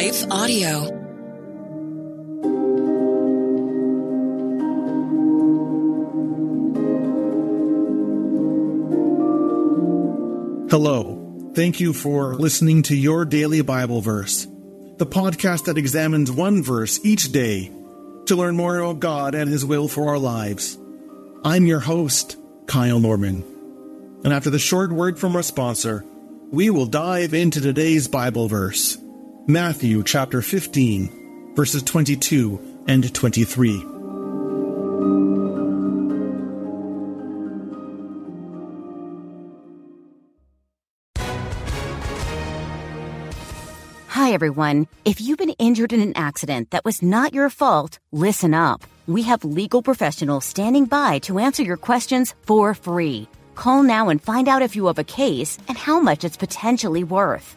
Life Audio. Hello. Thank you for listening to Your Daily Bible Verse, the podcast that examines one verse each day to learn more about God and His will for our lives. I'm your host, Kyle Norman. And after the short word from our sponsor, we will dive into today's Bible verse, Matthew chapter 15, verses 22 and 23. Hi, everyone. If you've been injured in an accident that was not your fault, listen up. We have legal professionals standing by to answer your questions for free. Call now and find out if you have a case and how much it's potentially worth.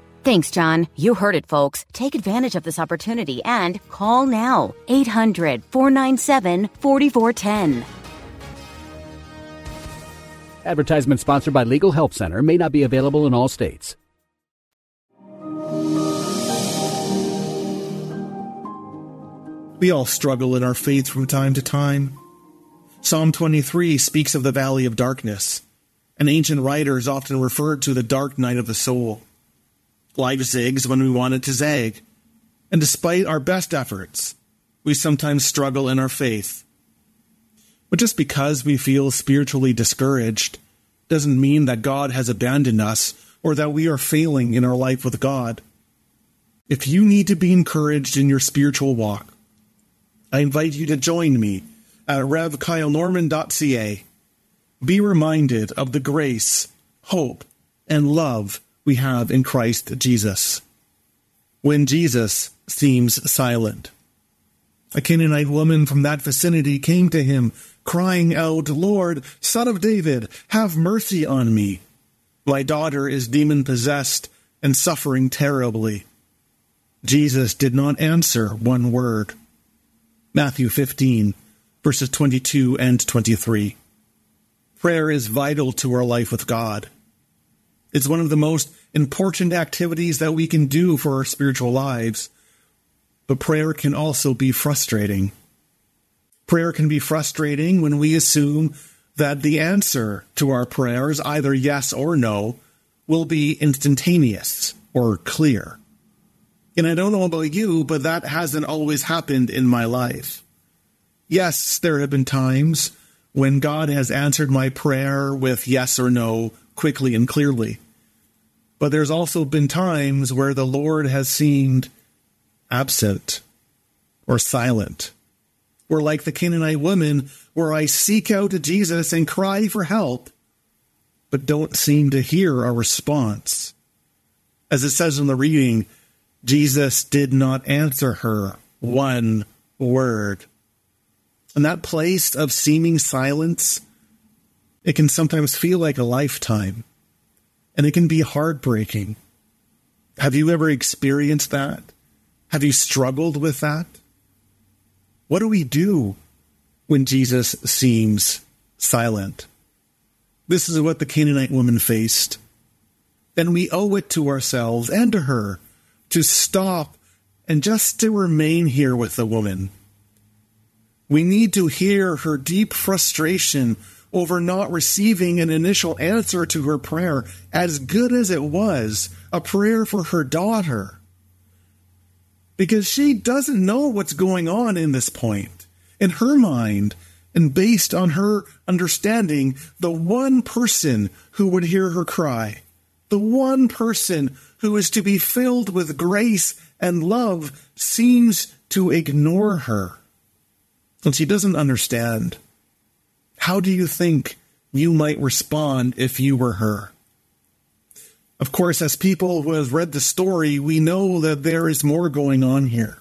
Thanks, John. You heard it, folks. Take advantage of this opportunity and call now 800 497 4410. Advertisement sponsored by Legal Help Center may not be available in all states. We all struggle in our faith from time to time. Psalm 23 speaks of the valley of darkness, and ancient writers often refer to the dark night of the soul. Life zigs when we want it to zag, and despite our best efforts, we sometimes struggle in our faith. But just because we feel spiritually discouraged doesn't mean that God has abandoned us or that we are failing in our life with God. If you need to be encouraged in your spiritual walk, I invite you to join me at revkylenorman.ca. Be reminded of the grace, hope, and love we have in Christ Jesus. When Jesus seems silent. A Canaanite woman from that vicinity came to him, crying out, Lord, Son of David, have mercy on me. My daughter is demon possessed and suffering terribly. Jesus did not answer one word. Matthew 15, verses 22 and 23. Prayer is vital to our life with God. It's one of the most important activities that we can do for our spiritual lives. But prayer can also be frustrating. Prayer can be frustrating when we assume that the answer to our prayers, either yes or no, will be instantaneous or clear. And I don't know about you, but that hasn't always happened in my life. Yes, there have been times when God has answered my prayer with yes or no quickly and clearly. But there's also been times where the Lord has seemed absent or silent. Or like the Canaanite woman, where I seek out to Jesus and cry for help, but don't seem to hear a response. As it says in the reading, Jesus did not answer her one word. And that place of seeming silence, it can sometimes feel like a lifetime, and it can be heartbreaking. Have you ever experienced that? Have you struggled with that? What do we do when Jesus seems silent? This is what the Canaanite woman faced. Then we owe it to ourselves and to her to stop and just to remain here with the woman we need to hear her deep frustration over not receiving an initial answer to her prayer, as good as it was a prayer for her daughter. Because she doesn't know what's going on in this point. In her mind, and based on her understanding, the one person who would hear her cry, the one person who is to be filled with grace and love, seems to ignore her and she doesn't understand. How do you think you might respond if you were her? Of course, as people who have read the story, we know that there is more going on here.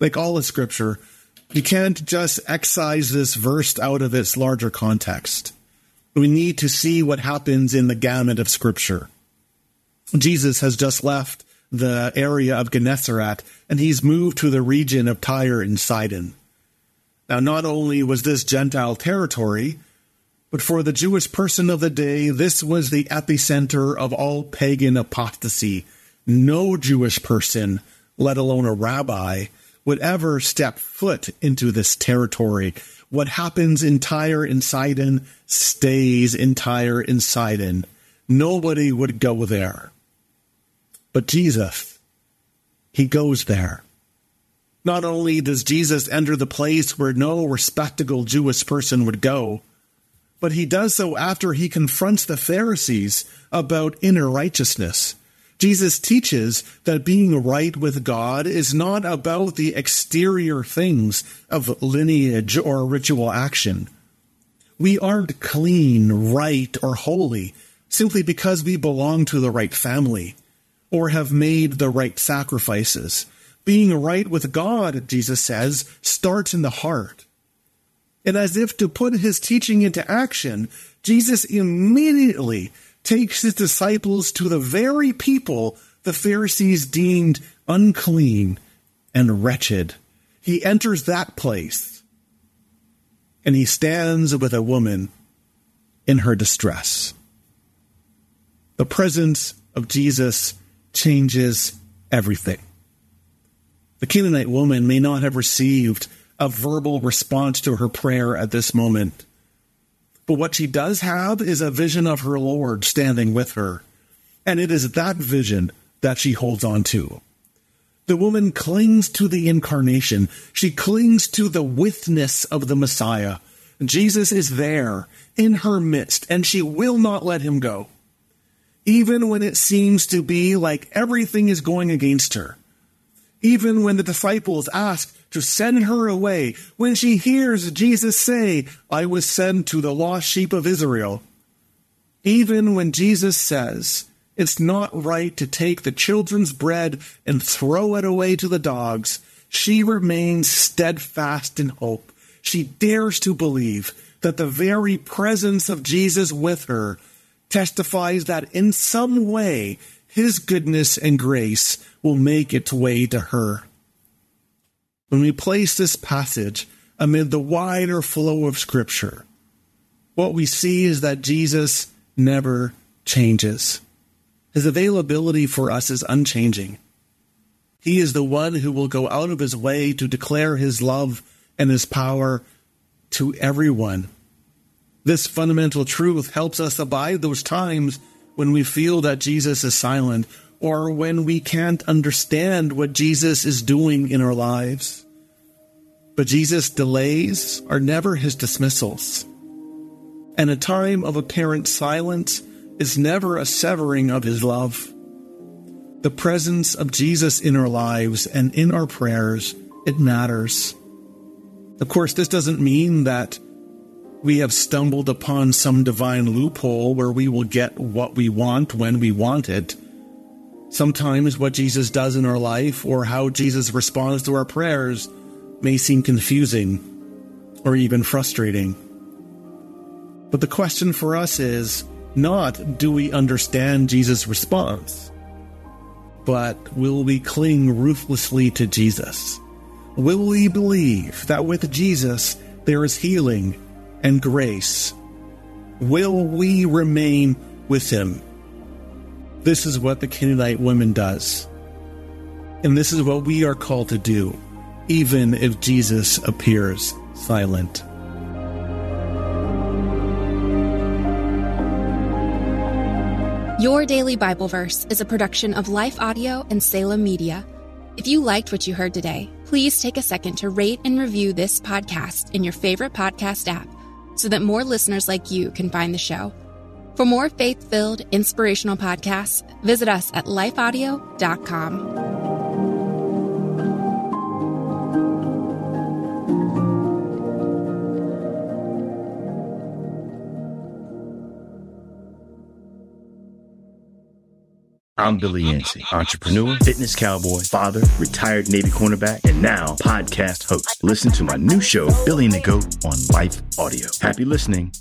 Like all of Scripture, you can't just excise this verse out of its larger context. We need to see what happens in the gamut of Scripture. Jesus has just left the area of Gennesaret and he's moved to the region of Tyre and Sidon. Now, not only was this Gentile territory, but for the Jewish person of the day, this was the epicenter of all pagan apostasy. No Jewish person, let alone a rabbi, would ever step foot into this territory. What happens in Tyre and Sidon stays in Tyre and Sidon. Nobody would go there. But Jesus, he goes there. Not only does Jesus enter the place where no respectable Jewish person would go, but he does so after he confronts the Pharisees about inner righteousness. Jesus teaches that being right with God is not about the exterior things of lineage or ritual action. We aren't clean, right, or holy simply because we belong to the right family or have made the right sacrifices. Being right with God, Jesus says, starts in the heart. And as if to put his teaching into action, Jesus immediately takes his disciples to the very people the Pharisees deemed unclean and wretched. He enters that place and he stands with a woman in her distress. The presence of Jesus changes everything. The Canaanite woman may not have received a verbal response to her prayer at this moment. But what she does have is a vision of her Lord standing with her. And it is that vision that she holds on to. The woman clings to the incarnation. She clings to the witness of the Messiah. Jesus is there in her midst, and she will not let him go. Even when it seems to be like everything is going against her. Even when the disciples ask to send her away, when she hears Jesus say, I was sent to the lost sheep of Israel. Even when Jesus says, it's not right to take the children's bread and throw it away to the dogs, she remains steadfast in hope. She dares to believe that the very presence of Jesus with her testifies that in some way his goodness and grace will make its way to her. When we place this passage amid the wider flow of Scripture, what we see is that Jesus never changes. His availability for us is unchanging. He is the one who will go out of his way to declare his love and his power to everyone. This fundamental truth helps us abide those times when we feel that Jesus is silent or when we can't understand what Jesus is doing in our lives. But Jesus' delays are never his dismissals. And a time of apparent silence is never a severing of his love. The presence of Jesus in our lives and in our prayers, it matters. Of course, this doesn't mean that we have stumbled upon some divine loophole where we will get what we want when we want it. Sometimes what Jesus does in our life or how Jesus responds to our prayers may seem confusing or even frustrating. But the question for us is not do we understand Jesus' response, but will we cling ruthlessly to Jesus? Will we believe that with Jesus there is healing and grace? Will we remain with him? This is what the Canaanite woman does. And this is what we are called to do, even if Jesus appears silent. Your Daily Bible Verse is a production of Life Audio and Salem Media. If you liked what you heard today, please take a second to rate and review this podcast in your favorite podcast app so that more listeners like you can find the show. For more faith filled, inspirational podcasts, visit us at lifeaudio.com. I'm Billy Yancey, entrepreneur, fitness cowboy, father, retired Navy cornerback, and now podcast host. Listen to my new show, Billy and the Goat, on Life Audio. Happy listening.